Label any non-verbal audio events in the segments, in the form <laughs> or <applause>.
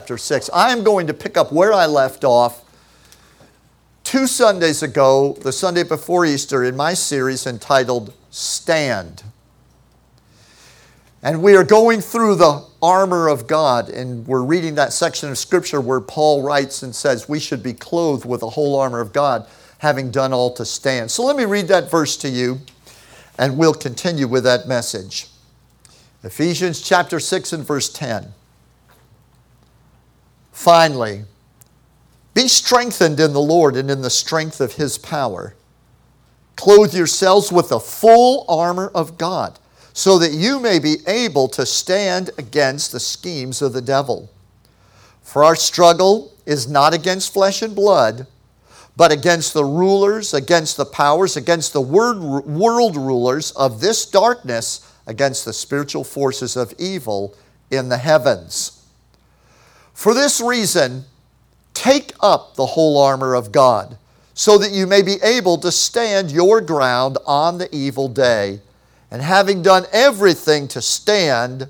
chapter 6. I am going to pick up where I left off two Sundays ago, the Sunday before Easter, in my series entitled Stand. And we are going through the armor of God, and we're reading that section of Scripture where Paul writes and says we should be clothed with the whole armor of God, having done all to stand. So let me read that verse to you, and we'll continue with that message. Ephesians chapter 6 and verse 10. Finally, be strengthened in the Lord and in the strength of his power. Clothe yourselves with the full armor of God, so that you may be able to stand against the schemes of the devil. For our struggle is not against flesh and blood, but against the rulers, against the powers, against the world rulers of this darkness, against the spiritual forces of evil in the heavens. For this reason, take up the whole armor of God, so that you may be able to stand your ground on the evil day. And having done everything to stand,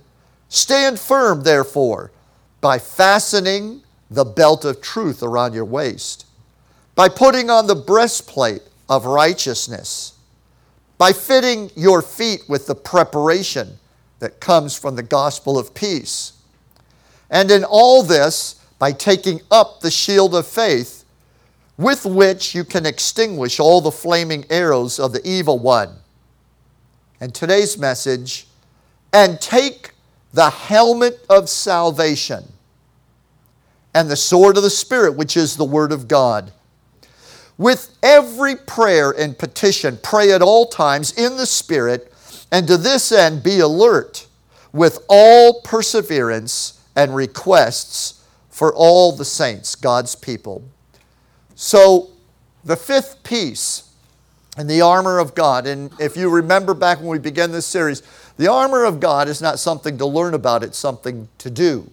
stand firm, therefore, by fastening the belt of truth around your waist, by putting on the breastplate of righteousness, by fitting your feet with the preparation that comes from the gospel of peace and in all this, by taking up the shield of faith, with which you can extinguish all the flaming arrows of the evil one. And today's message, and take the helmet of salvation and the sword of the Spirit, which is the Word of God. With every prayer and petition, pray at all times in the Spirit, and to this end be alert with all perseverance and requests for all the saints, God's people. So, the fifth piece in the armor of God, and if you remember back when we began this series, the armor of God is not something to learn about, it's something to do.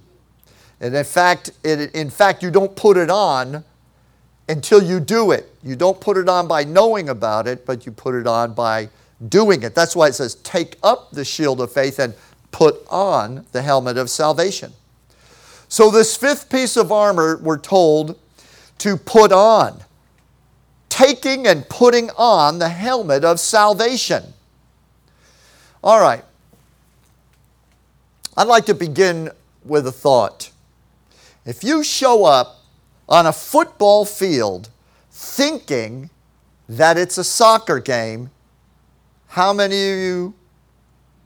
And in fact, it, in fact, you don't put it on until you do it. You don't put it on by knowing about it, but you put it on by doing it. That's why it says, take up the shield of faith and put on the helmet of salvation. So, this fifth piece of armor, we're told to put on, taking and putting on the helmet of salvation. All right. I'd like to begin with a thought. If you show up on a football field thinking that it's a soccer game, how many of you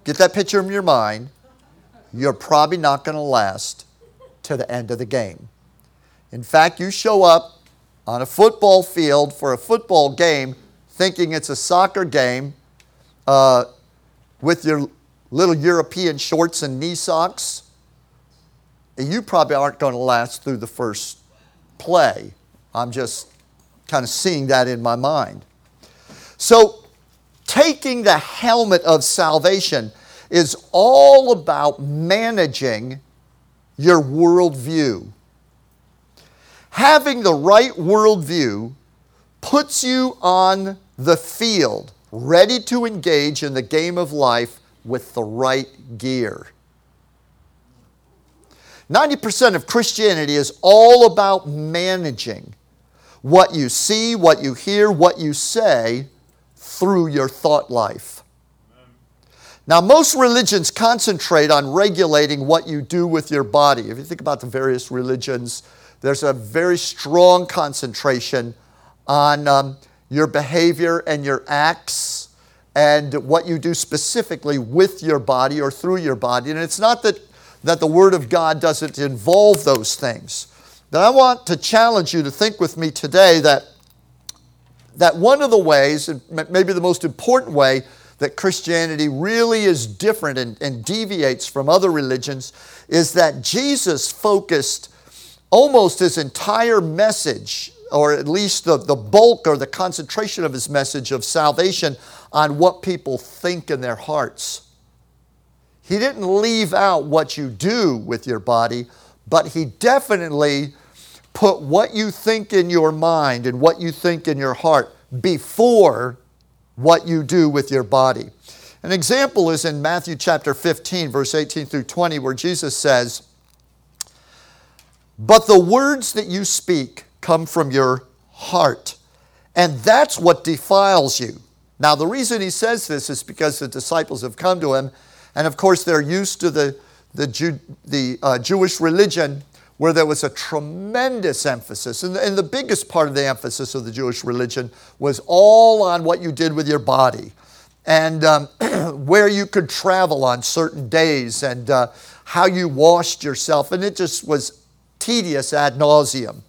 get that picture in your mind? You're probably not going to last to the end of the game. In fact, you show up on a football field for a football game thinking it's a soccer game uh, with your little European shorts and knee socks, you probably aren't going to last through the first play. I'm just kind of seeing that in my mind. So, taking the helmet of salvation is all about managing your worldview. Having the right worldview puts you on the field, ready to engage in the game of life with the right gear. 90% of Christianity is all about managing what you see, what you hear, what you say through your thought life. Now, most religions concentrate on regulating what you do with your body. If you think about the various religions, there's a very strong concentration on um, your behavior and your acts and what you do specifically with your body or through your body. And it's not that, that the Word of God doesn't involve those things. But I want to challenge you to think with me today that, that one of the ways, and maybe the most important way, that Christianity really is different and, and deviates from other religions is that Jesus focused almost his entire message, or at least the, the bulk or the concentration of his message of salvation, on what people think in their hearts. He didn't leave out what you do with your body, but he definitely put what you think in your mind and what you think in your heart before what you do with your body. An example is in Matthew chapter 15, verse 18 through 20, where Jesus says, But the words that you speak come from your heart, and that's what defiles you. Now, the reason he says this is because the disciples have come to him, and of course, they're used to the, the, Jew, the uh, Jewish religion where there was a tremendous emphasis, and the, and the biggest part of the emphasis of the Jewish religion was all on what you did with your body and um, <clears throat> where you could travel on certain days and uh, how you washed yourself. And it just was tedious ad nauseum.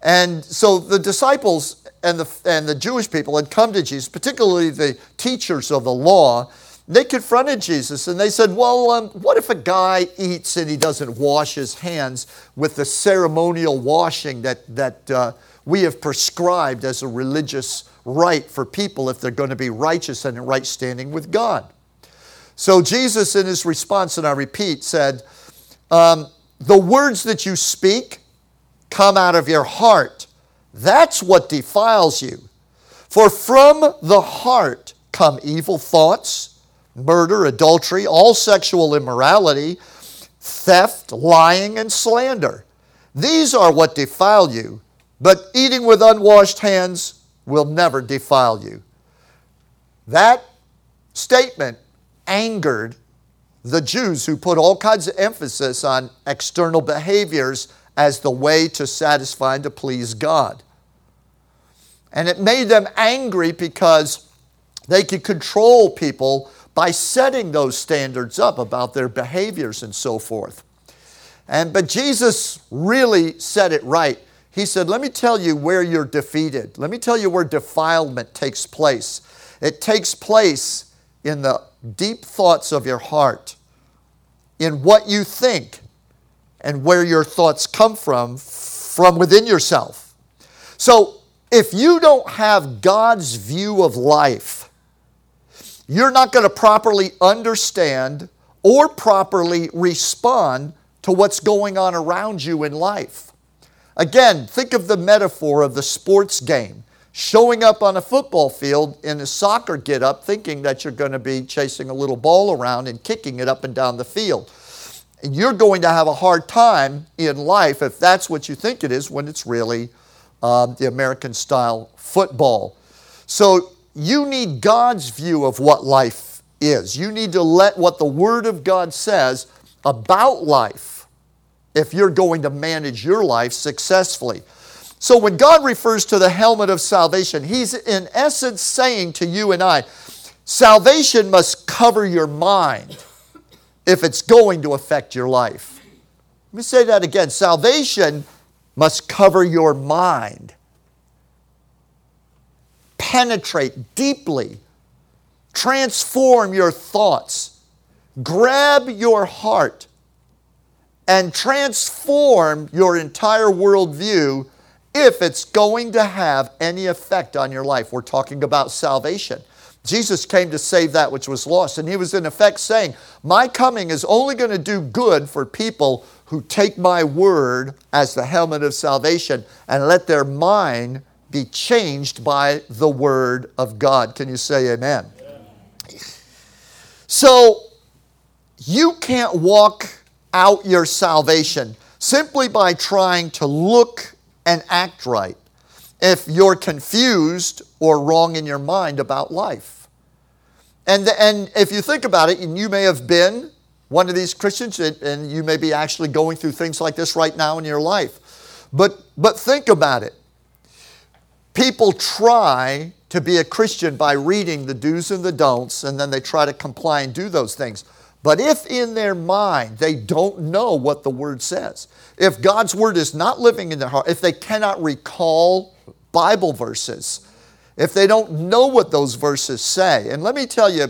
And so the disciples and the, and the Jewish people had come to Jesus, particularly the teachers of the law. They confronted Jesus and they said, Well, um, what if a guy eats and he doesn't wash his hands with the ceremonial washing that, that uh, we have prescribed as a religious rite for people if they're going to be righteous and in right standing with God? So Jesus, in his response, and I repeat, said, um, The words that you speak come out of your heart. That's what defiles you. For from the heart come evil thoughts, murder, adultery, all sexual immorality, theft, lying, and slander. These are what defile you, but eating with unwashed hands will never defile you. That statement angered the Jews who put all kinds of emphasis on external behaviors as the way to satisfy and to please God. And it made them angry because they could control people by setting those standards up about their behaviors and so forth. And but Jesus really said it right. He said, "Let me tell you where you're defeated. Let me tell you where defilement takes place. It takes place in the deep thoughts of your heart, in what you think, and where your thoughts come from, from within yourself. So, if you don't have God's view of life, you're not going to properly understand or properly respond to what's going on around you in life. Again, think of the metaphor of the sports game showing up on a football field in a soccer get up thinking that you're going to be chasing a little ball around and kicking it up and down the field. And you're going to have a hard time in life if that's what you think it is when it's really um, the American style football. So you need God's view of what life is. You need to let what the Word of God says about life if you're going to manage your life successfully. So when God refers to the helmet of salvation, He's in essence saying to you and I, salvation must cover your mind if it's going to affect your life. Let me say that again. Salvation must cover your mind, penetrate deeply, transform your thoughts, grab your heart, and transform your entire worldview if it's going to have any effect on your life. We're talking about salvation. Jesus came to save that which was lost, and he was in effect saying, My coming is only going to do good for people who take my word as the helmet of salvation and let their mind be changed by the word of God. Can you say amen? So, you can't walk out your salvation simply by trying to look and act right if you're confused or wrong in your mind about life. And, and if you think about it, and you may have been one of these Christians, and you may be actually going through things like this right now in your life. But, but think about it. People try to be a Christian by reading the do's and the don'ts, and then they try to comply and do those things. But if in their mind they don't know what the Word says, if God's Word is not living in their heart, if they cannot recall Bible verses, if they don't know what those verses say, and let me tell you,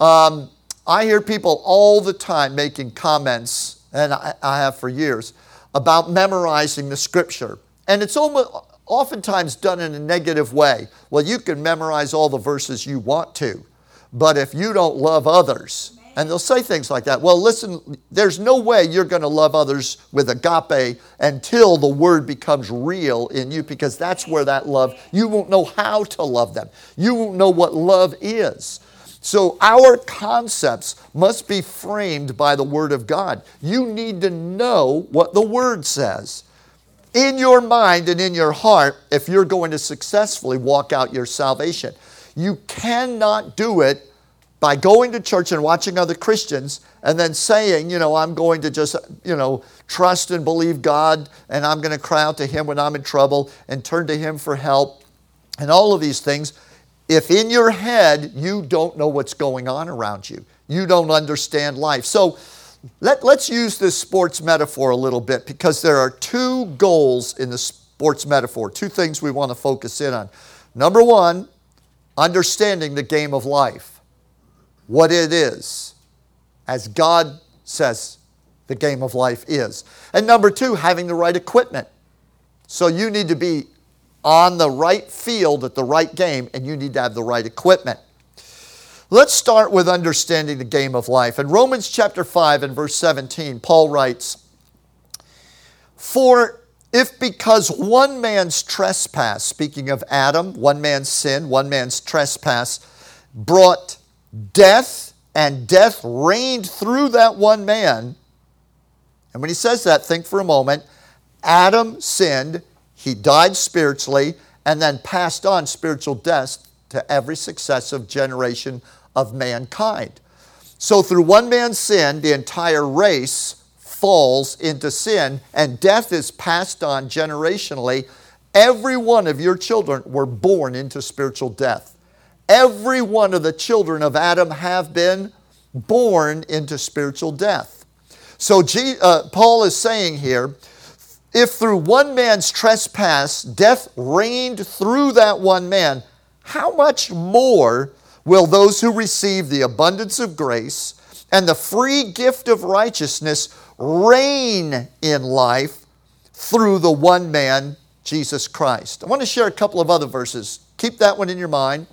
um, I hear people all the time making comments, and I, I have for years, about memorizing the Scripture. And it's almost, oftentimes done in a negative way. Well, you can memorize all the verses you want to, but if you don't love others, and they'll say things like that. Well, listen, there's no way you're going to love others with agape until the word becomes real in you because that's where that love, you won't know how to love them. You won't know what love is. So our concepts must be framed by the Word of God. You need to know what the Word says in your mind and in your heart if you're going to successfully walk out your salvation. You cannot do it by going to church and watching other Christians and then saying, you know, I'm going to just, you know, trust and believe God and I'm going to cry out to Him when I'm in trouble and turn to Him for help and all of these things. If in your head you don't know what's going on around you, you don't understand life. So let, let's use this sports metaphor a little bit because there are two goals in the sports metaphor, two things we want to focus in on. Number one, understanding the game of life what it is, as God says the game of life is. And number two, having the right equipment. So you need to be on the right field at the right game, and you need to have the right equipment. Let's start with understanding the game of life. In Romans chapter 5 and verse 17, Paul writes, For if because one man's trespass, speaking of Adam, one man's sin, one man's trespass, brought death and death reigned through that one man. And when he says that, think for a moment. Adam sinned, he died spiritually, and then passed on spiritual death to every successive generation of mankind. So, through one man's sin, the entire race falls into sin, and death is passed on generationally. Every one of your children were born into spiritual death. Every one of the children of Adam have been born into spiritual death. So uh, Paul is saying here, if through one man's trespass death reigned through that one man, how much more will those who receive the abundance of grace and the free gift of righteousness reign in life through the one man, Jesus Christ? I want to share a couple of other verses. Keep that one in your mind.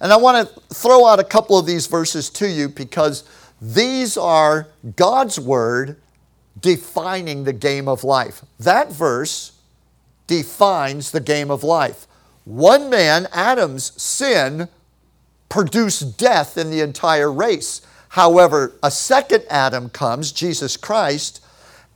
And I want to throw out a couple of these verses to you because these are God's word defining the game of life. That verse defines the game of life. One man, Adam's sin, produced death in the entire race. However, a second Adam comes, Jesus Christ,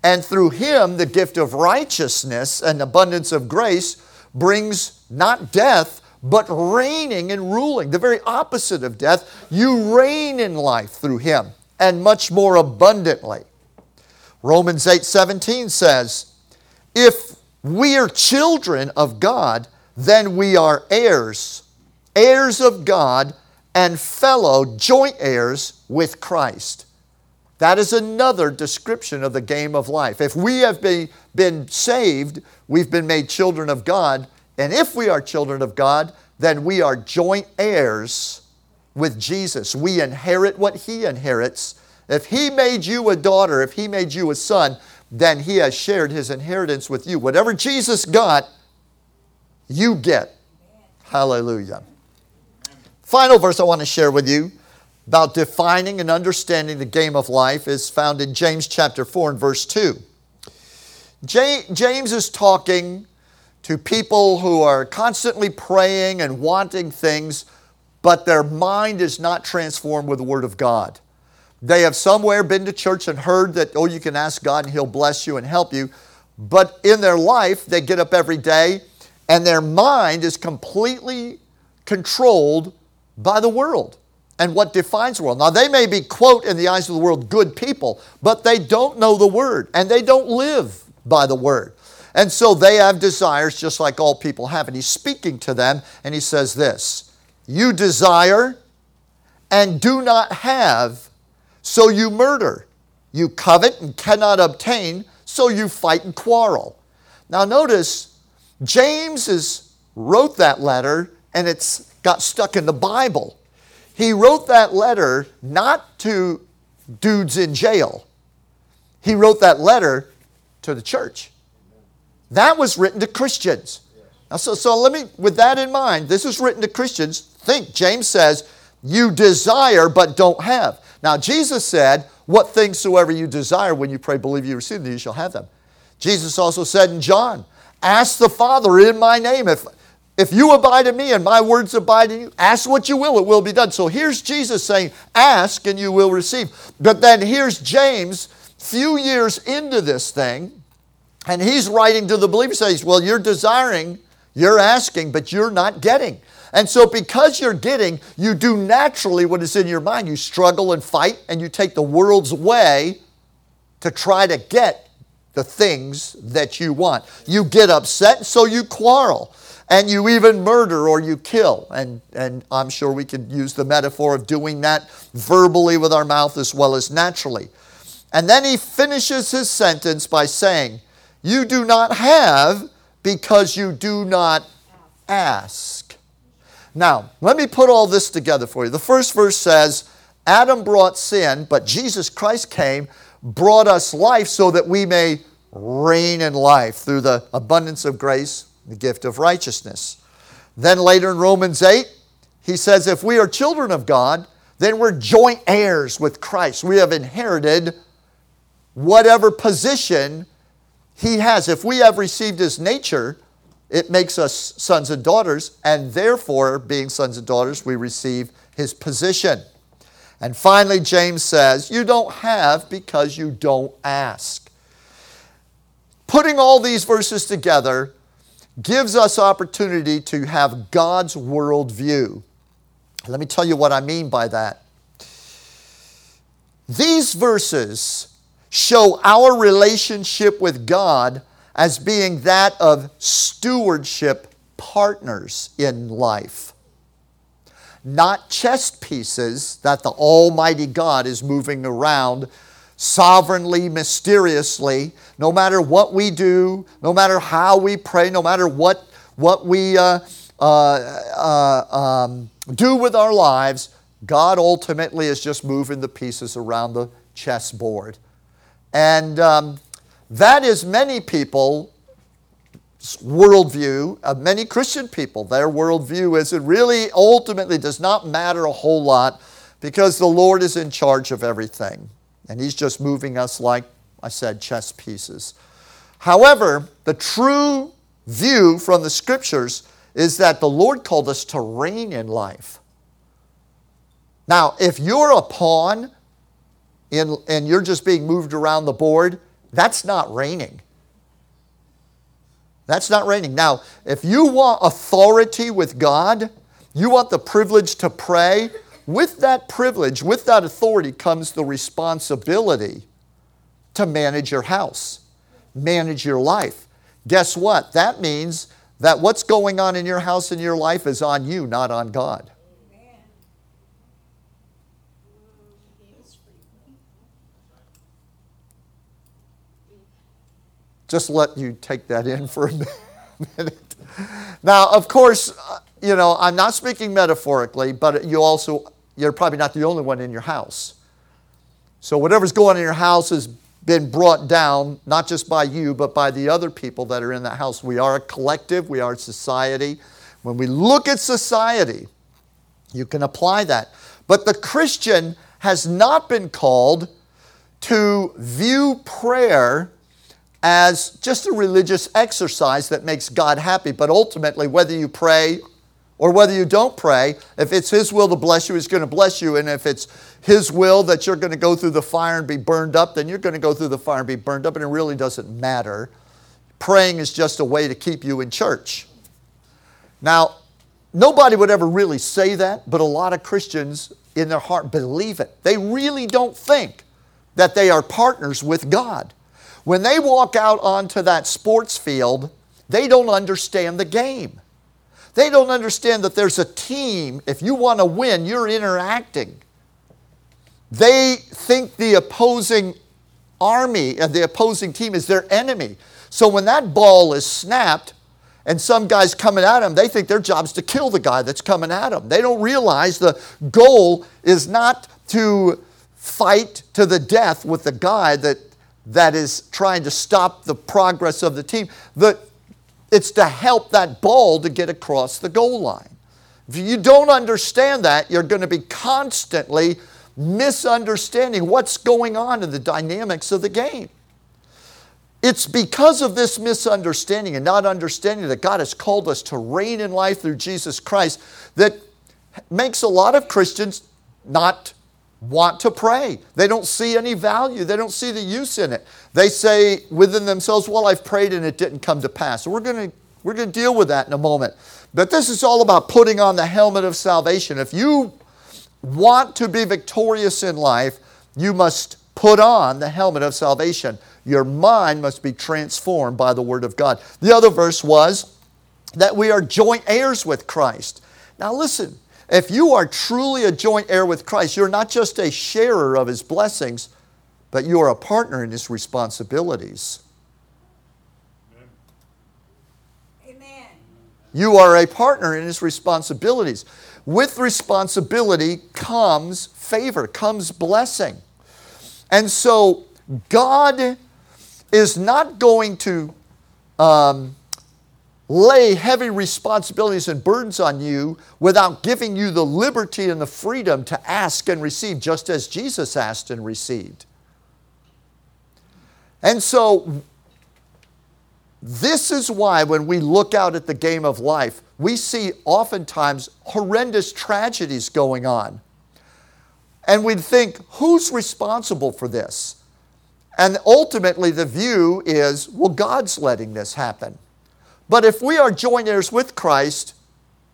and through him, the gift of righteousness and abundance of grace brings not death, but reigning and ruling, the very opposite of death. You reign in life through him and much more abundantly. Romans 8 17 says, If we are children of God, then we are heirs, heirs of God, and fellow joint heirs with Christ. That is another description of the game of life. If we have been, been saved, we've been made children of God, and if we are children of God, then we are joint heirs with Jesus. We inherit what He inherits. If He made you a daughter, if He made you a son, then He has shared His inheritance with you. Whatever Jesus got, you get. Hallelujah. Final verse I want to share with you about defining and understanding the game of life is found in James chapter 4 and verse 2. James is talking to people who are constantly praying and wanting things, but their mind is not transformed with the Word of God. They have somewhere been to church and heard that, oh, you can ask God and He'll bless you and help you. But in their life, they get up every day and their mind is completely controlled by the world and what defines the world. Now, they may be, quote, in the eyes of the world, good people, but they don't know the Word and they don't live by the Word. And so they have desires just like all people have. And he's speaking to them and he says this You desire and do not have, so you murder. You covet and cannot obtain, so you fight and quarrel. Now notice, James is, wrote that letter and it's got stuck in the Bible. He wrote that letter not to dudes in jail. He wrote that letter to the church. That was written to Christians. Now, so, so let me, with that in mind, this is written to Christians. Think, James says, you desire but don't have. Now, Jesus said, What things soever you desire when you pray, believe you receive them, you shall have them. Jesus also said in John, Ask the Father in my name. If If you abide in me and my words abide in you, ask what you will, it will be done. So here's Jesus saying, Ask and you will receive. But then here's James, few years into this thing, and he's writing to the believers, says, Well, you're desiring, you're asking, but you're not getting. And so, because you're getting, you do naturally what is in your mind. You struggle and fight, and you take the world's way to try to get the things that you want. You get upset, so you quarrel and you even murder or you kill. And, and I'm sure we could use the metaphor of doing that verbally with our mouth as well as naturally. And then he finishes his sentence by saying, You do not have because you do not ask. Now, let me put all this together for you. The first verse says, Adam brought sin, but Jesus Christ came, brought us life so that we may reign in life through the abundance of grace the gift of righteousness. Then later in Romans 8, he says, if we are children of God, then we're joint heirs with Christ. We have inherited whatever position he has. If we have received his nature, it makes us sons and daughters, and therefore, being sons and daughters, we receive his position. And finally, James says, You don't have because you don't ask. Putting all these verses together, gives us opportunity to have God's worldview. Let me tell you what I mean by that. These verses show our relationship with God as being that of stewardship partners in life. Not chess pieces that the Almighty God is moving around sovereignly, mysteriously, no matter what we do, no matter how we pray, no matter what, what we uh, uh, uh, um, do with our lives, God ultimately is just moving the pieces around the chessboard. And um, that is many people worldview of many Christian people. Their worldview is it really ultimately does not matter a whole lot because the Lord is in charge of everything. And He's just moving us like I said, chess pieces. However, the true view from the scriptures is that the Lord called us to reign in life. Now, if you're a pawn in, and you're just being moved around the board, that's not reigning. That's not reigning. Now, if you want authority with God, you want the privilege to pray, with that privilege, with that authority comes the responsibility to manage your house, manage your life. Guess what? That means that what's going on in your house and your life is on you, not on God. Just let you take that in for a <laughs> minute. Now, of course, uh, you know, I'm not speaking metaphorically, but you also, you're probably not the only one in your house. So, whatever's going on in your house has been brought down, not just by you, but by the other people that are in that house. We are a collective, we are a society. When we look at society, you can apply that. But the Christian has not been called to view prayer as just a religious exercise that makes God happy, but ultimately, whether you pray or whether you don't pray, if it's His will to bless you, He's going to bless you. And if it's His will that you're going to go through the fire and be burned up, then you're going to go through the fire and be burned up, and it really doesn't matter. Praying is just a way to keep you in church. Now, nobody would ever really say that, but a lot of Christians in their heart believe it. They really don't think that they are partners with God. When they walk out onto that sports field, they don't understand the game. They don't understand that there's a team. If you want to win, you're interacting. They think the opposing army and the opposing team is their enemy. So when that ball is snapped and some guy's coming at them, they think their job is to kill the guy that's coming at them. They don't realize the goal is not to fight to the death with the guy that, that is trying to stop the progress of the team. The, it's to help that ball to get across the goal line. If you don't understand that, you're going to be constantly misunderstanding what's going on in the dynamics of the game. it's because of this misunderstanding and not understanding that God has called us to reign in life through Jesus Christ that makes a lot of Christians not want to pray. They don't see any value, they don't see the use in it. They say within themselves, Well, I've prayed and it didn't come to pass. So we're going to we're going to deal with that in a moment. But this is all about putting on the helmet of salvation. If you want to be victorious in life, you must put on the helmet of salvation. Your mind must be transformed by the Word of God. The other verse was that we are joint heirs with Christ. Now, listen, if you are truly a joint heir with Christ, you're not just a sharer of His blessings, but you are a partner in His responsibilities. Amen. You are a partner in His responsibilities. With responsibility comes favor, comes blessing. And so, God is not going to um, lay heavy responsibilities and burdens on you without giving you the liberty and the freedom to ask and receive, just as Jesus asked and received. And so, this is why when we look out at the game of life, we see oftentimes horrendous tragedies going on. And we'd think, who's responsible for this? And ultimately, the view is well, God's letting this happen. But if we are joint heirs with Christ,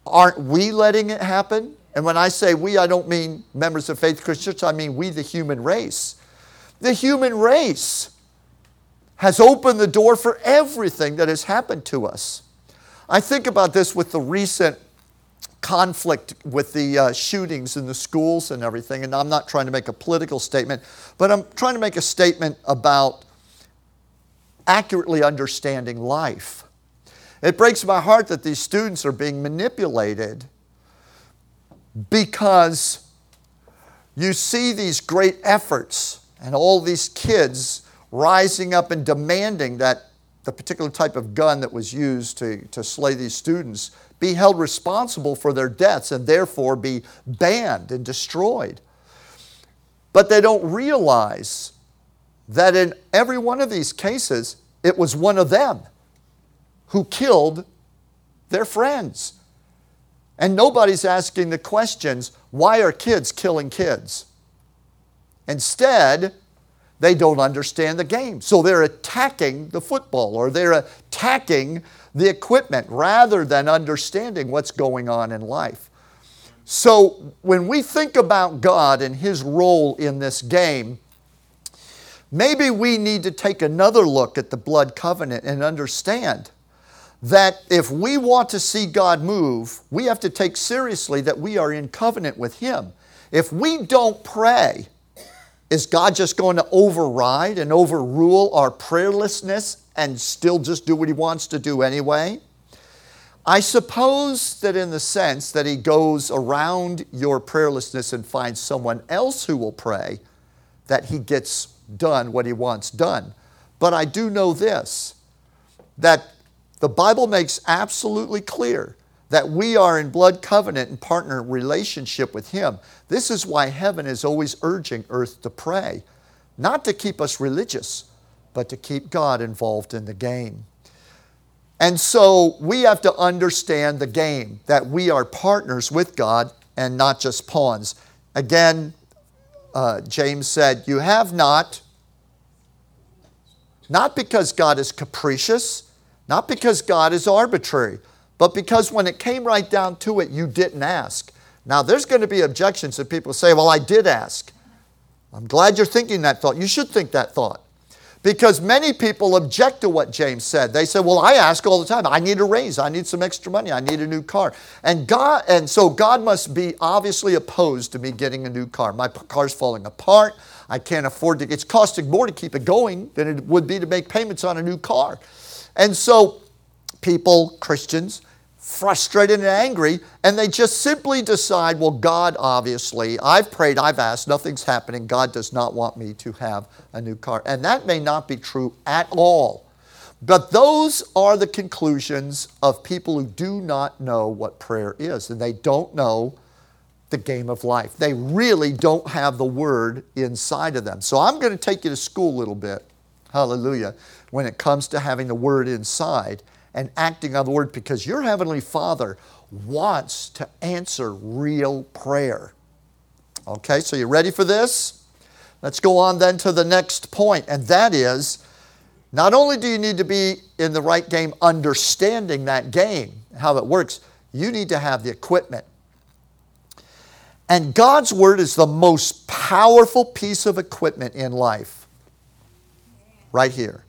aren't we letting it happen? And when I say we, I don't mean members of Faith Christian Church, I mean we, the human race. The human race has opened the door for everything that has happened to us. I think about this with the recent conflict with the uh, shootings in the schools and everything. And I'm not trying to make a political statement, but I'm trying to make a statement about accurately understanding life. It breaks my heart that these students are being manipulated because you see these great efforts and all these kids rising up and demanding that the particular type of gun that was used to, to slay these students be held responsible for their deaths and therefore be banned and destroyed. But they don't realize that in every one of these cases, it was one of them who killed their friends. And nobody's asking the questions why are kids killing kids? Instead, they don't understand the game. So they're attacking the football or they're attacking the equipment rather than understanding what's going on in life. So when we think about God and His role in this game, maybe we need to take another look at the blood covenant and understand that if we want to see God move, we have to take seriously that we are in covenant with Him. If we don't pray, is God just going to override and overrule our prayerlessness and still just do what he wants to do anyway? I suppose that in the sense that he goes around your prayerlessness and finds someone else who will pray, that he gets done what he wants done. But I do know this that the Bible makes absolutely clear that we are in blood covenant and partner relationship with Him. This is why heaven is always urging earth to pray, not to keep us religious, but to keep God involved in the game. And so we have to understand the game, that we are partners with God and not just pawns. Again, uh, James said, You have not, not because God is capricious, not because God is arbitrary, but because when it came right down to it, you didn't ask. Now, there's going to be objections that people say, Well, I did ask. I'm glad you're thinking that thought. You should think that thought. Because many people object to what James said. They say, Well, I ask all the time. I need a raise. I need some extra money. I need a new car. And God, and so God must be obviously opposed to me getting a new car. My car's falling apart. I can't afford to, it's costing more to keep it going than it would be to make payments on a new car. And so people, Christians, frustrated and angry, and they just simply decide, well, God, obviously, I've prayed, I've asked, nothing's happening. God does not want me to have a new car. And that may not be true at all. But those are the conclusions of people who do not know what prayer is, and they don't know the game of life. They really don't have the word inside of them. So I'm going to take you to school a little bit Hallelujah. When it comes to having the Word inside and acting on the Word, because your Heavenly Father wants to answer real prayer. Okay, so you ready for this? Let's go on then to the next point, and that is not only do you need to be in the right game understanding that game, how it works, you need to have the equipment. And God's Word is the most powerful piece of equipment in life. Right here.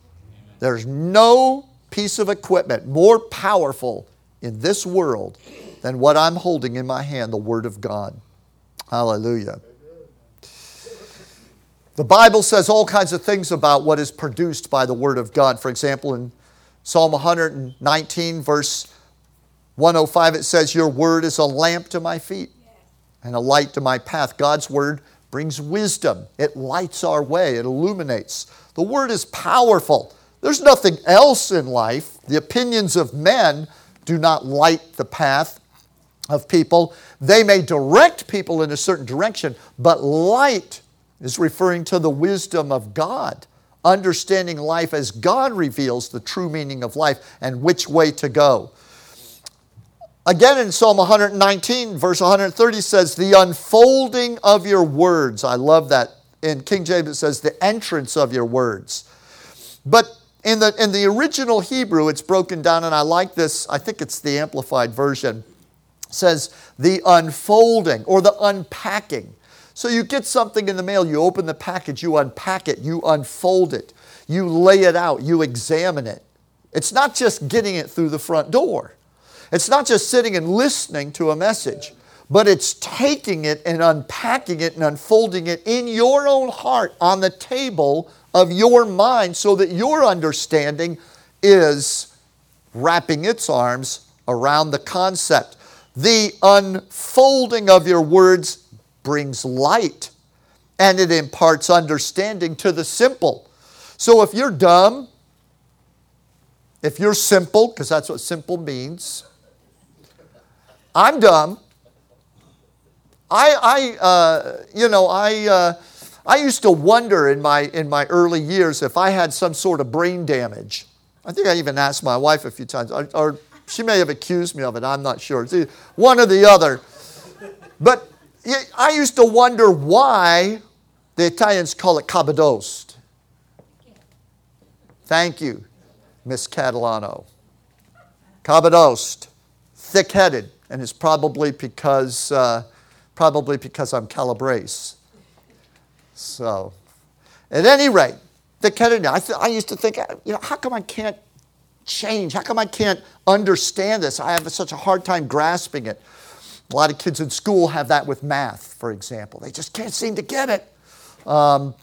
There's no piece of equipment more powerful in this world than what I'm holding in my hand, the Word of God. Hallelujah. The Bible says all kinds of things about what is produced by the Word of God. For example, in Psalm 119, verse 105, it says, Your Word is a lamp to my feet and a light to my path. God's Word brings wisdom, it lights our way, it illuminates. The Word is powerful. There's nothing else in life. The opinions of men do not light the path of people. They may direct people in a certain direction, but light is referring to the wisdom of God, understanding life as God reveals the true meaning of life and which way to go. Again, in Psalm 119, verse 130 says, The unfolding of your words. I love that. In King James, it says, The entrance of your words. But in the, in the original Hebrew, it's broken down, and I like this. I think it's the Amplified Version. It says, The unfolding or the unpacking. So you get something in the mail, you open the package, you unpack it, you unfold it, you lay it out, you examine it. It's not just getting it through the front door. It's not just sitting and listening to a message, but it's taking it and unpacking it and unfolding it in your own heart on the table of your mind so that your understanding is wrapping its arms around the concept. The unfolding of your words brings light and it imparts understanding to the simple. So if you're dumb, if you're simple, because that's what simple means, I'm dumb. I, I uh, you know, I, uh, I used to wonder in my, in my early years if I had some sort of brain damage. I think I even asked my wife a few times, or, or she may have accused me of it, I'm not sure. It's one or the other. But I used to wonder why the Italians call it cabadost. Thank you, Miss Catalano. Cabadost, thick headed and it's probably because, uh, probably because I'm Calabrese. So, at any rate, the Kennedy, I, th- I used to think, you know, how come I can't change? How come I can't understand this? I have such a hard time grasping it. A lot of kids in school have that with math, for example. They just can't seem to get it. Um,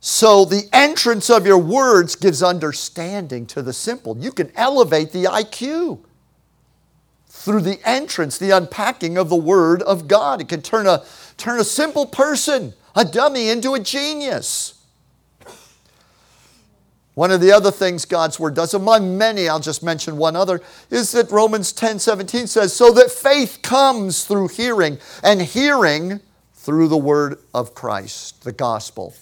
so the entrance of your words gives understanding to the simple. You can elevate the IQ through the entrance, the unpacking of the Word of God. It can turn a, turn a simple person, a dummy, into a genius. One of the other things God's Word does, among many, I'll just mention one other, is that Romans 10 17 says, So that faith comes through hearing, and hearing through the Word of Christ, the gospel.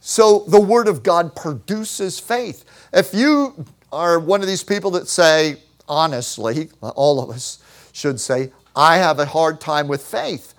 So the Word of God produces faith. If you are one of these people that say, honestly, all of us should say, I have a hard time with faith.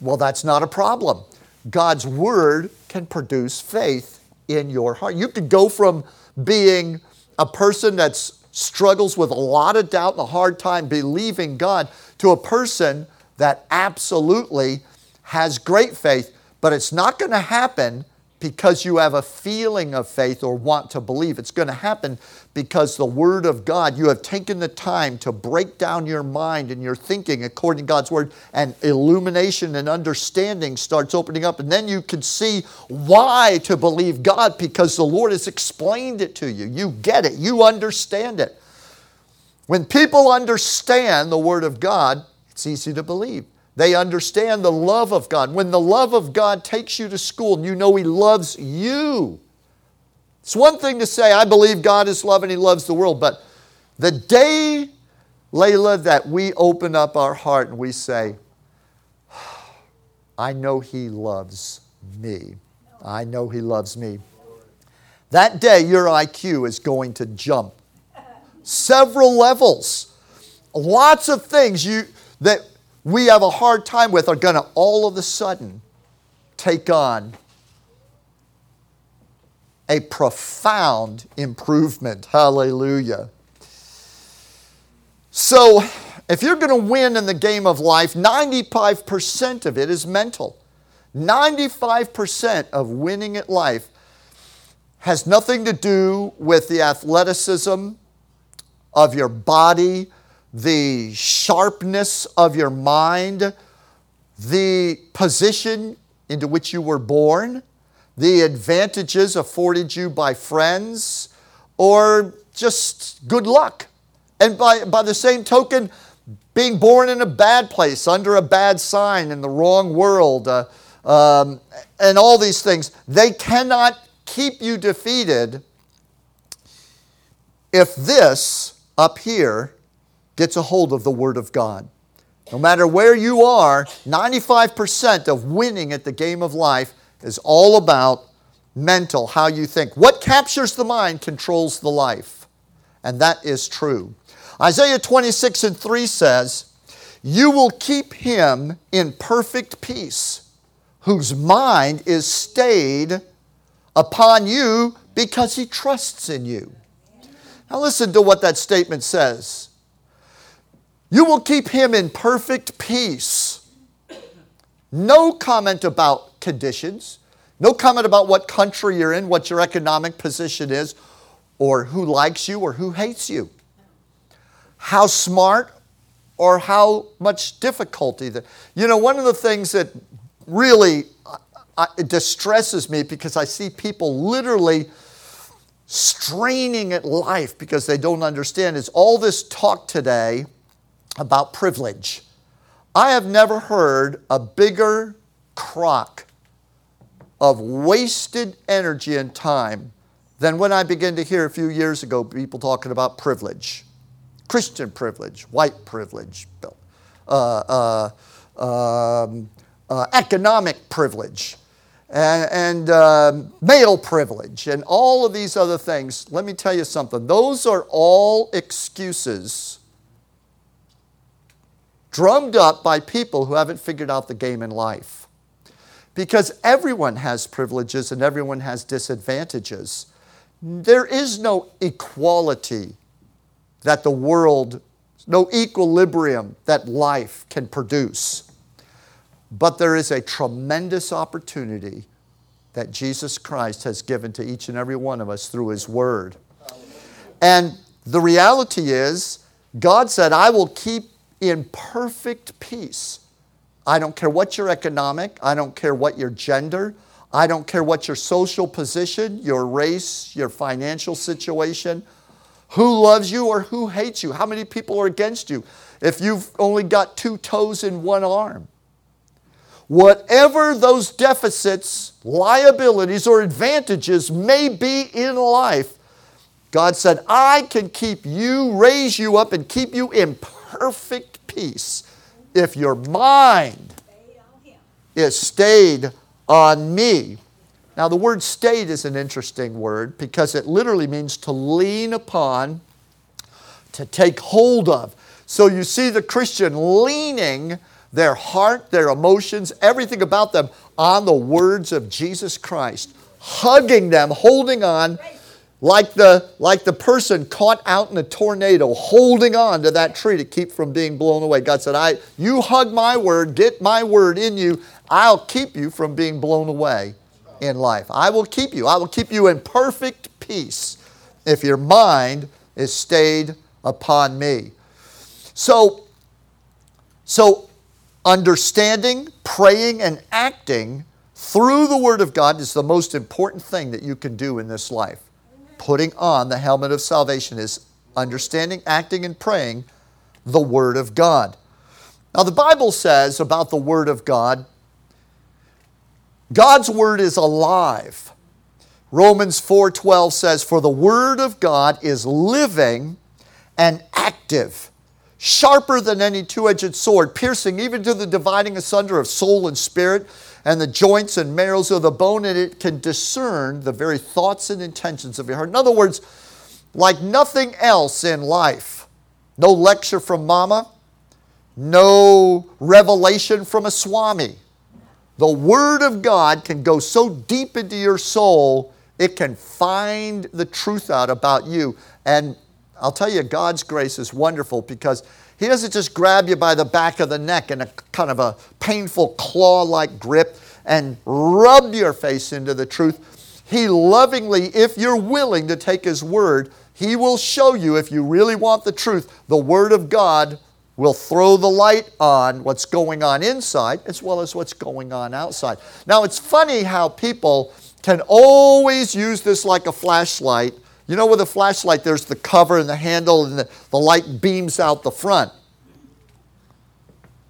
Well, that's not a problem. God's Word can produce faith in your heart. You could go from being a person that struggles with a lot of doubt and a hard time believing God to a person that absolutely has great faith, but it's not going to happen because you have a feeling of faith or want to believe. It's going to happen because the Word of God, you have taken the time to break down your mind and your thinking according to God's Word, and illumination and understanding starts opening up. And then you can see why to believe God because the Lord has explained it to you. You get it, you understand it. When people understand the Word of God, it's easy to believe. They understand the love of God. When the love of God takes you to school and you know He loves you, it's one thing to say, I believe God is love and He loves the world, but the day, Layla, that we open up our heart and we say, I know He loves me. I know He loves me. that day your IQ is going to jump several levels. Lots of things you, that we have a hard time with are going to all of a sudden take on a profound improvement. Hallelujah. So, if you're going to win in the game of life, 95% of it is mental. 95% of winning at life has nothing to do with the athleticism of your body, the sharpness of your mind, the position into which you were born, the advantages afforded you by friends, or just good luck. And by, by the same token, being born in a bad place, under a bad sign, in the wrong world, uh, um, and all these things, they cannot keep you defeated if this up here gets a hold of the Word of God. No matter where you are, 95% of winning at the game of life is all about mental, how you think. What captures the mind controls the life. And that is true. Isaiah 26 and 3 says, You will keep him in perfect peace, whose mind is stayed upon you because he trusts in you. Now, listen to what that statement says. You will keep him in perfect peace. No comment about conditions, no comment about what country you're in, what your economic position is, or who likes you or who hates you. How smart or how much difficulty. That, you know, one of the things that really uh, distresses me because I see people literally straining at life because they don't understand is all this talk today about privilege. I have never heard a bigger crock of wasted energy and time than when I began to hear a few years ago people talking about privilege. Christian privilege, white privilege, uh, uh, um, uh, economic privilege and, and uh, male privilege and all of these other things, let me tell you something. Those are all excuses drummed up by people who haven't figured out the game in life. Because everyone has privileges and everyone has disadvantages. There is no equality that the world, no equilibrium that life can produce. But there is a tremendous opportunity that Jesus Christ has given to each and every one of us through His Word. And the reality is, God said, I will keep in perfect peace. I don't care what your economic, I don't care what your gender, I don't care what your social position, your race, your financial situation, who loves you or who hates you, how many people are against you. If you've only got two toes in one arm, whatever those deficits, liabilities, or advantages may be in life, God said, I can keep you, raise you up, and keep you in perfect peace if your mind is stayed on me. Now, the word stayed is an interesting word because it literally means to lean upon, to take hold of. So you see the Christian leaning their heart, their emotions, everything about them on the words of Jesus Christ, hugging them, holding on like the, like the person caught out in a tornado, holding on to that tree to keep from being blown away. God said, I, You hug my word, get my word in you, I'll keep you from being blown away in life. I will keep you. I will keep you in perfect peace if your mind is stayed upon me. So, so understanding, praying, and acting through the Word of God is the most important thing that you can do in this life. Putting on the helmet of salvation is understanding, acting, and praying the Word of God. Now, the Bible says about the Word of God God's Word is alive. Romans 4:12 says for the word of God is living and active sharper than any two edged sword, piercing even to the dividing asunder of soul and spirit and the joints and marrows of the bone, and it can discern the very thoughts and intentions of your heart. In other words, like nothing else in life, no lecture from mama, no revelation from a swami. The Word of God can go so deep into your soul, it can find the truth out about you. And I'll tell you, God's grace is wonderful because He doesn't just grab you by the back of the neck in a kind of a painful claw like grip and rub your face into the truth. He lovingly, if you're willing to take His word, He will show you, if you really want the truth, the Word of God will throw the light on what's going on inside as well as what's going on outside. Now, it's funny how people can always use this like a flashlight you know, with a flashlight, there's the cover and the handle, and the, the light beams out the front.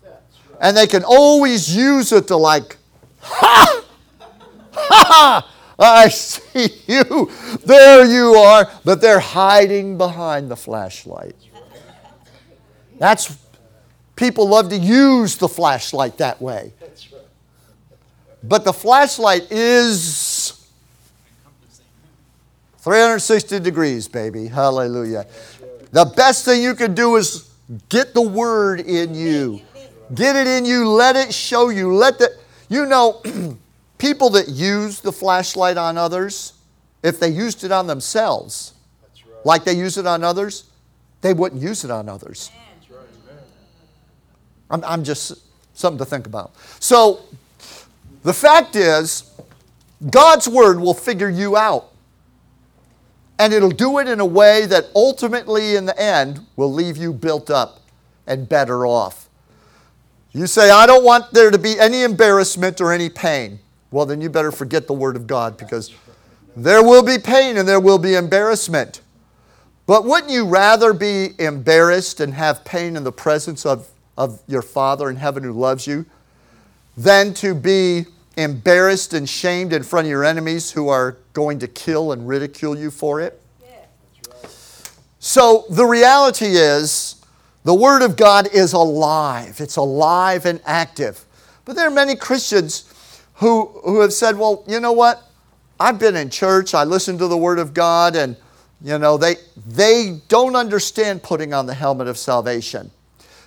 Right. And they can always use it to, like, ha! Ha! I see you. There you are. But they're hiding behind the flashlight. That's people love to use the flashlight that way. But the flashlight is 360 degrees, baby. Hallelujah. The best thing you can do is get the word in you. Get it in you. Let it show you. Let the, you know, <clears throat> people that use the flashlight on others, if they used it on themselves, like they use it on others, they wouldn't use it on others. I'm, I'm just something to think about. So, the fact is, God's word will figure you out. And it'll do it in a way that ultimately, in the end, will leave you built up and better off. You say, I don't want there to be any embarrassment or any pain. Well, then you better forget the Word of God because there will be pain and there will be embarrassment. But wouldn't you rather be embarrassed and have pain in the presence of, of your Father in heaven who loves you than to be embarrassed and shamed in front of your enemies who are going to kill and ridicule you for it? So the reality is, the Word of God is alive. It's alive and active. But there are many Christians who, who have said, well, you know what? I've been in church, I listen to the Word of God, and you know, they, they don't understand putting on the helmet of salvation.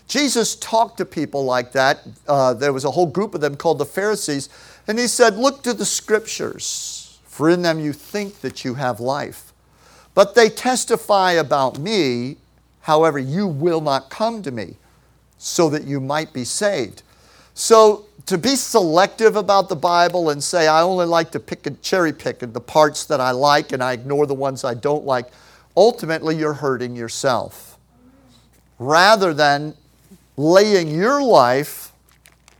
Jesus talked to people like that. Uh, there was a whole group of them called the Pharisees and he said, Look to the scriptures, for in them you think that you have life. But they testify about me, however, you will not come to me, so that you might be saved. So to be selective about the Bible and say, I only like to pick and cherry pick the parts that I like and I ignore the ones I don't like, ultimately you're hurting yourself. Rather than laying your life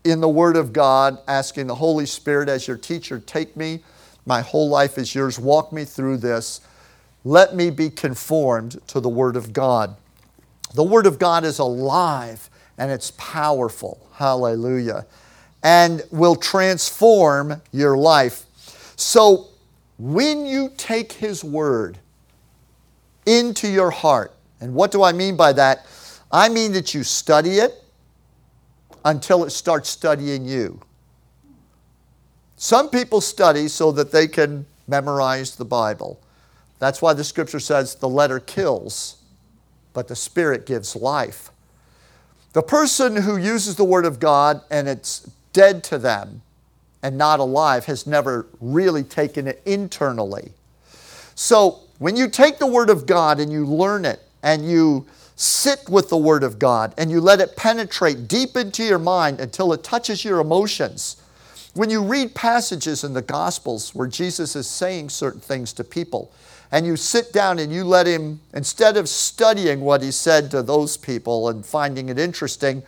in the Word of God, asking the Holy Spirit as your teacher, take me. My whole life is yours. Walk me through this. Let me be conformed to the Word of God. The Word of God is alive and it's powerful. Hallelujah. And will transform your life. So when you take His Word into your heart, and what do I mean by that? I mean that you study it, until it starts studying you. Some people study so that they can memorize the Bible. That's why the scripture says the letter kills, but the spirit gives life. The person who uses the word of God and it's dead to them and not alive has never really taken it internally. So when you take the word of God and you learn it and you sit with the Word of God and you let it penetrate deep into your mind until it touches your emotions. When you read passages in the Gospels where Jesus is saying certain things to people, and you sit down and you let him, instead of studying what he said to those people and finding it interesting,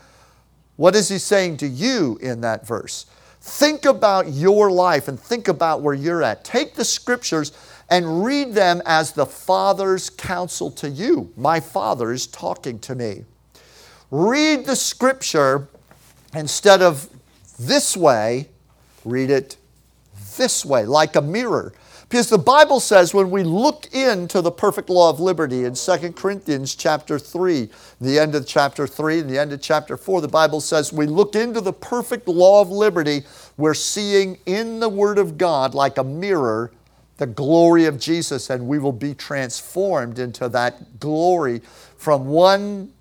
what is he saying to you in that verse? Think about your life and think about where you're at. Take the scriptures and read them as the Father's counsel to you. My Father is talking to me. Read the scripture instead of this way, read it this way, like a mirror. Because the Bible says when we look into the perfect law of liberty in 2 Corinthians chapter 3, the end of chapter 3 and the end of chapter 4, the Bible says we look into the perfect law of liberty, we're seeing in the Word of God like a mirror the glory of Jesus, and we will be transformed into that glory from one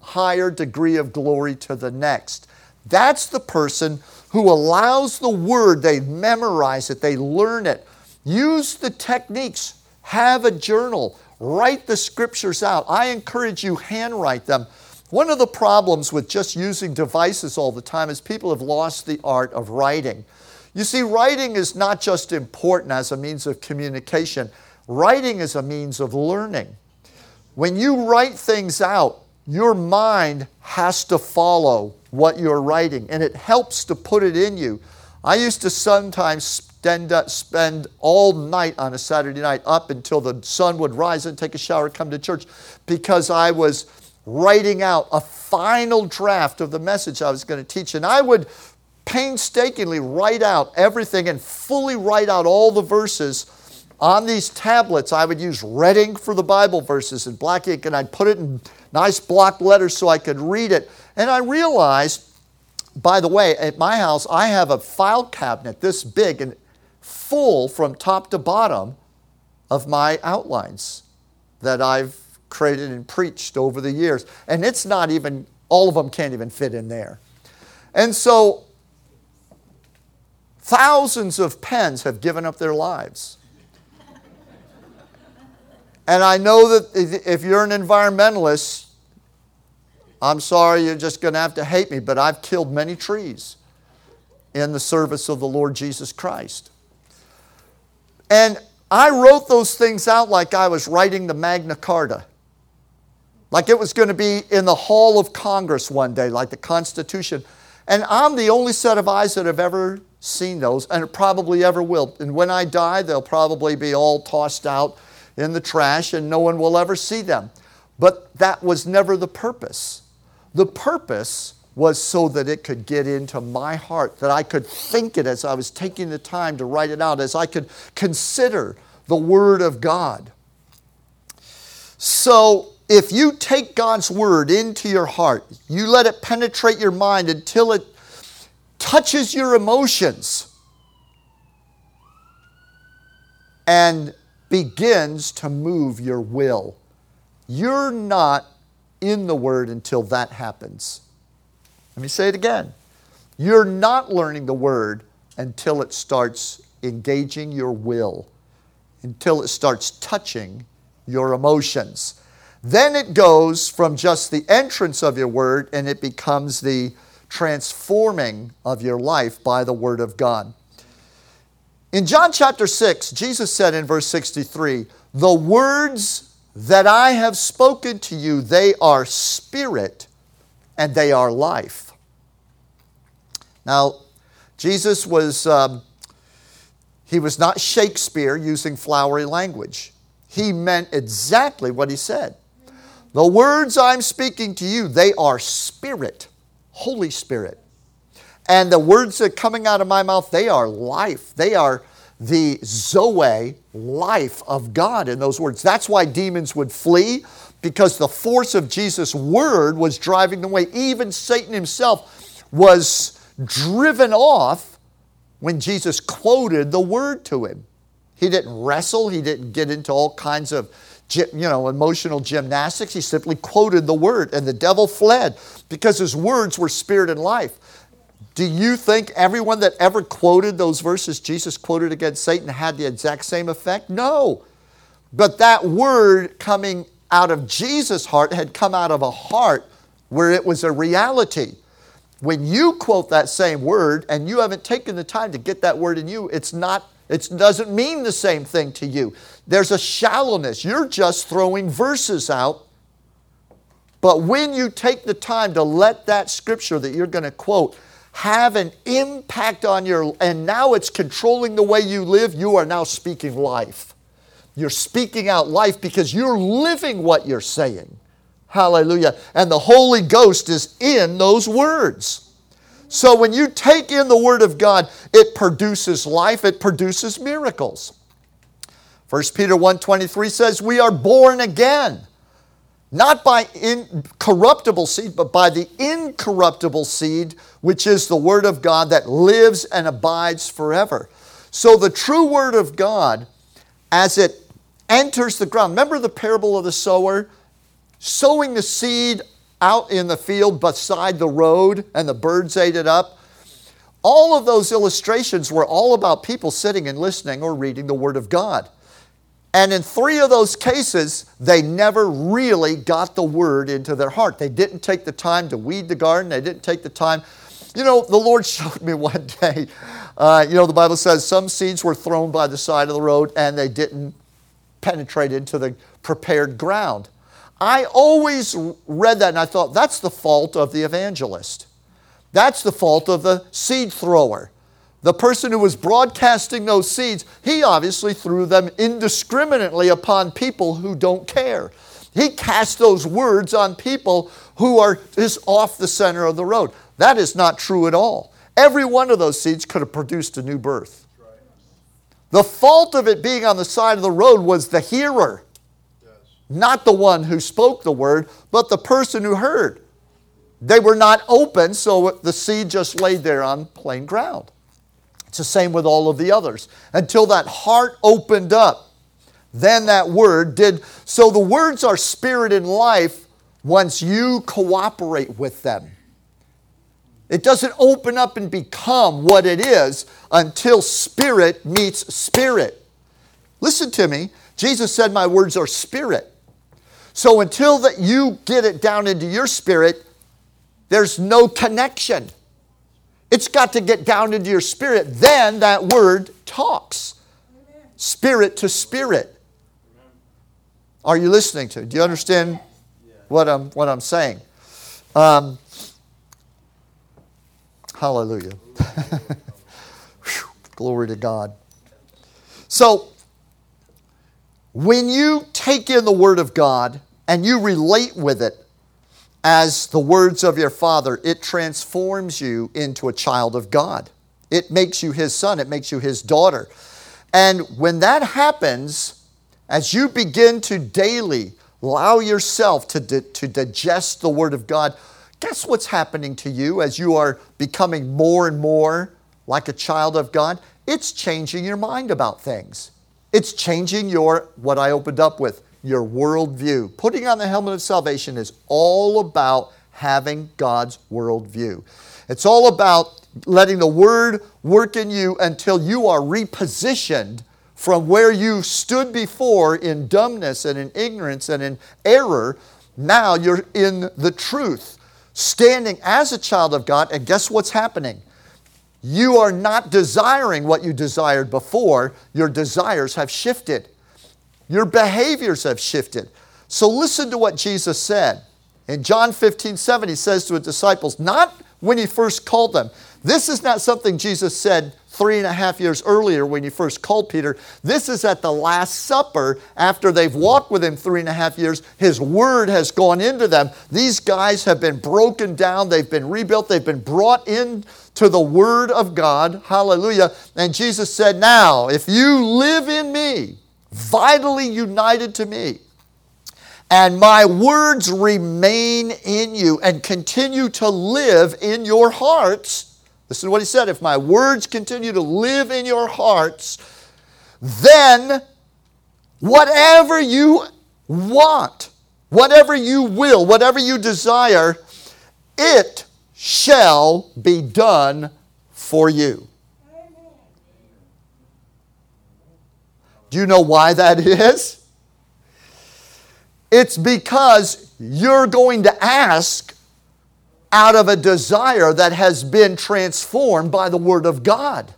higher degree of glory to the next. That's the person who allows the word, they memorize it, they learn it, use the techniques, have a journal, write the scriptures out. I encourage you, handwrite them. One of the problems with just using devices all the time is people have lost the art of writing. You see, writing is not just important as a means of communication, writing is a means of learning. When you write things out, your mind has to follow what you're writing, and it helps to put it in you. I used to sometimes spend, uh, spend all night on a Saturday night up until the sun would rise and take a shower, come to church, because I was writing out a final draft of the message I was going to teach. And I would painstakingly write out everything and fully write out all the verses on these tablets. I would use red ink for the Bible verses and black ink, and I'd put it in nice block letters so I could read it. And I realized, by the way, at my house, I have a file cabinet this big and full from top to bottom of my outlines that I've created and preached over the years. And it's not even, all of them can't even fit in there. And so Thousands of pens have given up their lives. And I know that if you're an environmentalist, I'm sorry, you're just going to have to hate me, but I've killed many trees in the service of the Lord Jesus Christ. And I wrote those things out like I was writing the Magna Carta. Like it was going to be in the Hall of Congress one day, like the Constitution. And I'm the only set of eyes that have ever seen those, and it probably ever will. And when I die, they'll probably be all tossed out in the trash, and no one will ever see them. But that was never the purpose. The purpose was so that it could get into my heart, that I could think it as I was taking the time to write it out, as I could consider the Word of God. So, if you take God's Word into your heart, you let it penetrate your mind until it touches your emotions and begins to move your will. You're not in the Word until that happens. Let me say it again. You're not learning the Word until it starts engaging your will, until it starts touching your emotions. Then it goes from just the entrance of your Word and it becomes the transforming of your life by the Word of God. In John chapter 6, Jesus said in verse 63, The words that I have spoken to you, they are spirit and they are life. Now, Jesus was, um, he was not Shakespeare using flowery language. He meant exactly what he said. The words I'm speaking to you, they are spirit Holy Spirit. And the words that are coming out of my mouth, they are life. They are the Zoe, life of God in those words. That's why demons would flee, because the force of Jesus' word was driving them away. Even Satan himself was driven off when Jesus quoted the word to him. He didn't wrestle, he didn't get into all kinds of you know, emotional gymnastics. He simply quoted the word, and the devil fled because his words were spirit and life. Do you think everyone that ever quoted those verses Jesus quoted against Satan had the exact same effect? No. But that word coming out of Jesus' heart had come out of a heart where it was a reality. When you quote that same word and you haven't taken the time to get that word in you, it's not it doesn't mean the same thing to you. There's a shallowness. You're just throwing verses out. But when you take the time to let that scripture that you're going to quote have an impact on your, and now it's controlling the way you live, you are now speaking life. You're speaking out life because you're living what you're saying. Hallelujah. And the Holy Ghost is in those words. So when you take in the Word of God, it produces life, it produces miracles. 1 Peter 1:23 says we are born again not by incorruptible seed but by the incorruptible seed which is the word of God that lives and abides forever. So the true word of God as it enters the ground. Remember the parable of the sower sowing the seed out in the field beside the road and the birds ate it up? All of those illustrations were all about people sitting and listening or reading the Word of God. And in three of those cases, they never really got the Word into their heart. They didn't take the time to weed the garden, they didn't take the time. You know, the Lord <laughs> showed me one day, uh, you know, the Bible says some seeds were thrown by the side of the road and they didn't penetrate into the prepared ground. I always read that and I thought, that's the fault of the evangelist. That's the fault of the seed thrower. The person who was broadcasting those seeds, he obviously threw them indiscriminately upon people who don't care. He cast those words on people who are just off the center of the road. That is not true at all. Every one of those seeds could have produced a new birth. The fault of it being on the side of the road was the hearer, not the one who spoke the word, but the person who heard. They were not open, so the seed just laid there on plain ground. It's the same with all of the others. Until that heart opened up, then that word did. So the words are spirit and life once you cooperate with them. It doesn't open up and become what it is until spirit meets spirit. Listen to me. Jesus said, My words are spirit. So until that you get it down into your spirit, there's no connection. It's got to get down into your spirit. Then that word talks. Spirit to spirit. Are you listening to? Do you understand what I'm, what I'm saying? Um, hallelujah. <laughs> Glory to God. So, when you take in the Word of God and you relate with it, as the words of your Father, it transforms you into a child of God. It makes you His son, it makes you His daughter. And when that happens, as you begin to daily allow yourself to, di- to digest the Word of God, guess what's happening to you as you are becoming more and more like a child of God? It's changing your mind about things. It's changing your, what I opened up with, your worldview. Putting on the helmet of salvation is all about having God's worldview. It's all about letting the Word work in you until you are repositioned from where you stood before in dumbness and in ignorance and in error. Now you're in the truth, standing as a child of God, and guess what's happening? You are not desiring what you desired before, your desires have shifted. Your behaviors have shifted. So listen to what Jesus said. In John 15, 7, he says to his disciples, not when he first called them. This is not something Jesus said three and a half years earlier when he first called Peter. This is at the Last Supper after they've walked with him three and a half years. His word has gone into them. These guys have been broken down, they've been rebuilt, they've been brought in to the word of God. Hallelujah. And Jesus said, Now, if you live in me, vitally united to me, and my words remain in you and continue to live in your hearts. Listen to what he said if my words continue to live in your hearts, then whatever you want, whatever you will, whatever you desire, it shall be done for you. Do you know why that <laughs> is? It's because you're going to ask out of a desire that has been transformed by the Word of God.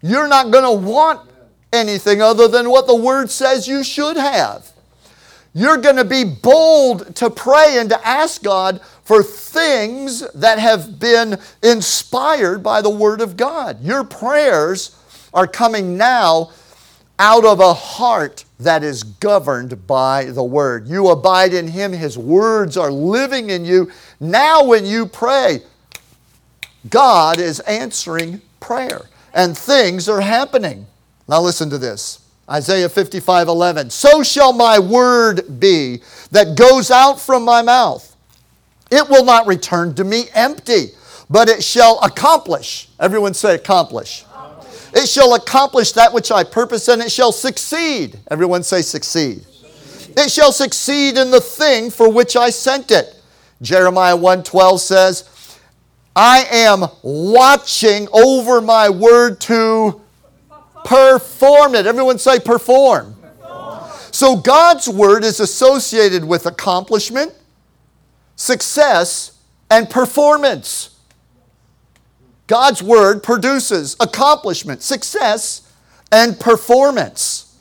You're not going to want anything other than what the Word says you should have. You're going to be bold to pray and to ask God for things that have been inspired by the Word of God. Your prayers are coming now out of a heart that is governed by the Word. You abide in Him, His words are living in you. Now, when you pray, God is answering prayer and things are happening. Now, listen to this. Isaiah 55 11. So shall my word be that goes out from my mouth. It will not return to me empty, but it shall accomplish. Everyone say accomplish. It shall accomplish that which I purpose, and it shall succeed. Everyone say succeed. It shall succeed in the thing for which I sent it. Jeremiah 1:12 says, I am watching over my word to perform it. Everyone say perform. So God's word is associated with accomplishment, success, and performance. God's word produces accomplishment, success, and performance.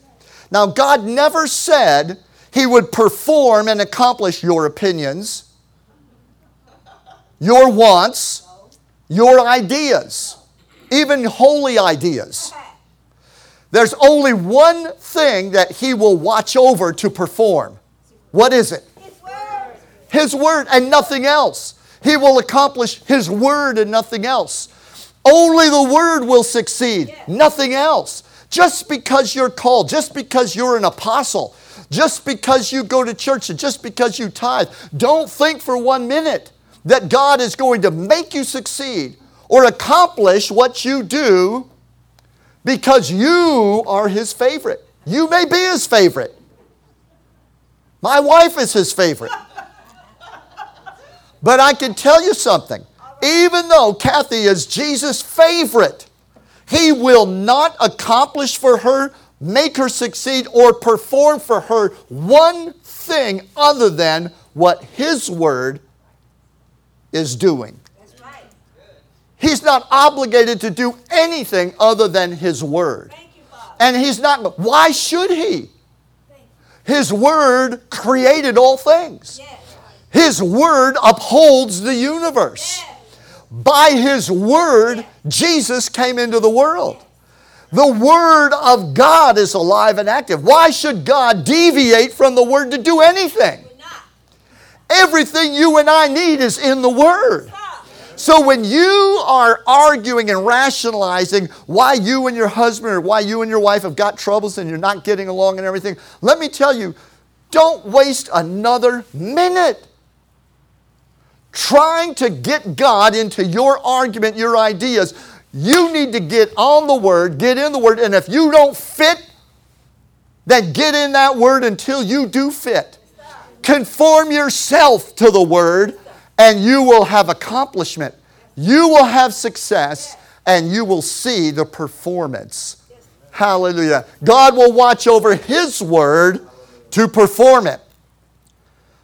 Now, God never said He would perform and accomplish your opinions, your wants, your ideas, even holy ideas. There's only one thing that He will watch over to perform. What is it? His word. His word and nothing else. He will accomplish His word and nothing else. Only the word will succeed, nothing else. Just because you're called, just because you're an apostle, just because you go to church, and just because you tithe, don't think for one minute that God is going to make you succeed or accomplish what you do because you are His favorite. You may be His favorite. My wife is His favorite. But I can tell you something even though Kathy is Jesus' favorite, he will not accomplish for her, make her succeed, or perform for her one thing other than what his word is doing. He's not obligated to do anything other than his word. You, and he's not, why should he? His word created all things. Yes. His word upholds the universe. Yes. By his word, Jesus came into the world. The word of God is alive and active. Why should God deviate from the word to do anything? Everything you and I need is in the word. So when you are arguing and rationalizing why you and your husband or why you and your wife have got troubles and you're not getting along and everything, let me tell you, don't waste another minute trying to get God into your argument, your ideas, you need to get on the Word, get in the Word, and if you don't fit, then get in that Word until you do fit. Conform yourself to the Word, and you will have accomplishment. You will have success, and you will see the performance. Hallelujah. God will watch over His Word to perform it.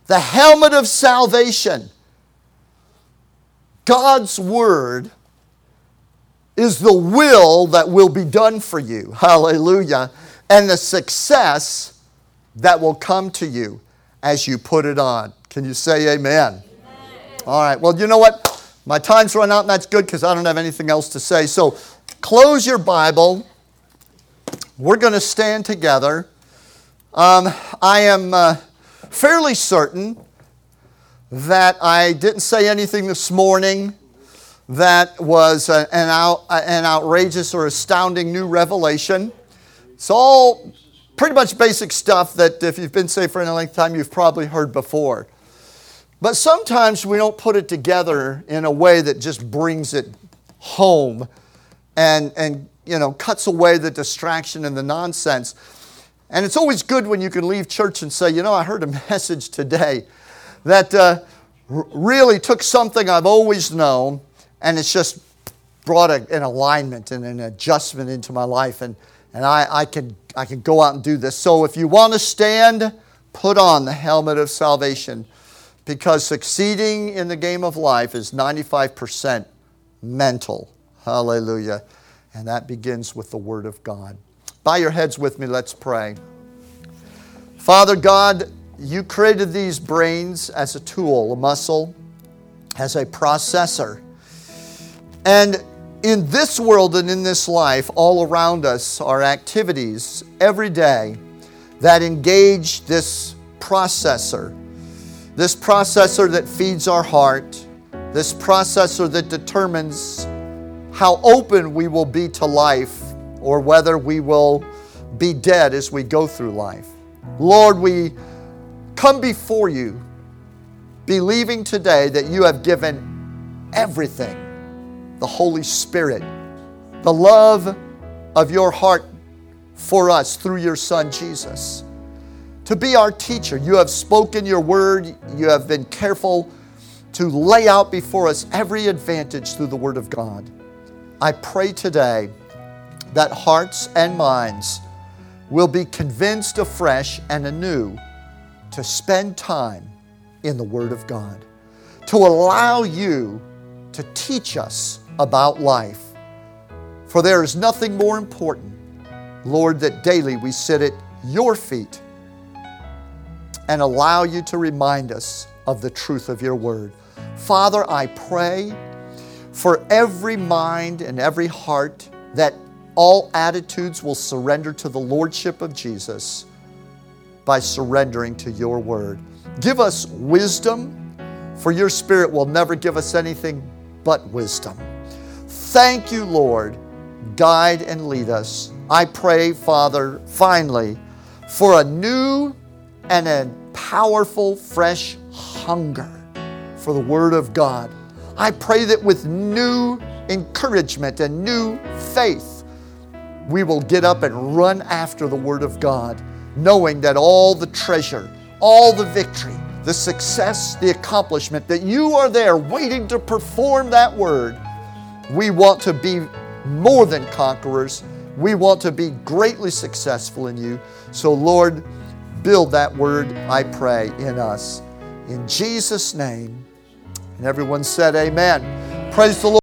The helmet of salvation God's word is the will that will be done for you. Hallelujah. And the success that will come to you as you put it on. Can you say amen? All right. Well, you know what? My time's run out, and that's good because I don't have anything else to say. So close your Bible. We're going to stand together. Um, I am uh, fairly certain that I didn't say anything this morning that was an, out, an outrageous or astounding new revelation. It's all pretty much basic stuff that if you've been saved for any length of time, you've probably heard before. But sometimes we don't put it together in a way that just brings it home and, and you know, cuts away the distraction and the nonsense. And it's always good when you can leave church and say, you know, I heard a <laughs> message today that uh, really took something I've always known and it's just brought a, an alignment and an adjustment into my life. And, and I, I, can, I can go out and do this. So if you want to stand, put on the helmet of salvation because succeeding in the game of life is 95% mental. Hallelujah. And that begins with the Word of God. Bow your heads with me, let's pray. Father God, you created these brains as a tool, a muscle, as a processor. And in this world and in this life, all around us are activities every day that engage this processor. This processor that feeds our heart, this processor that determines how open we will be to life or whether we will be dead as we go through life. Lord, we come before you believing today that you have given everything the Holy Spirit, the love of your heart for us through your Son Jesus. To be our teacher, you have spoken your word, you have been careful to lay out before us every advantage through the Word of God. I pray today that hearts and minds will be convinced afresh and anew to spend time in the Word of God, to allow you to teach us about life. For there is nothing more important, Lord, that daily we sit at your feet and allow you to remind us of the truth of your Word. Father, I pray for every mind and every heart that all attitudes will surrender to the Lordship of Jesus by surrendering to your word. Give us wisdom, for your Spirit will never give us anything but wisdom. Thank you, Lord. Guide and lead us. I pray, Father, finally, for a new and a powerful, fresh hunger for the Word of God. I pray that with new encouragement and new faith, we will get up and run after the Word of God, knowing that all the treasure, all the victory, the success, the accomplishment, that you are there waiting to perform that Word. We want to be more than conquerors. We want to be greatly successful in you. So, Lord, build that Word, I pray, in us. In Jesus' name. And everyone said, Amen. Praise the Lord.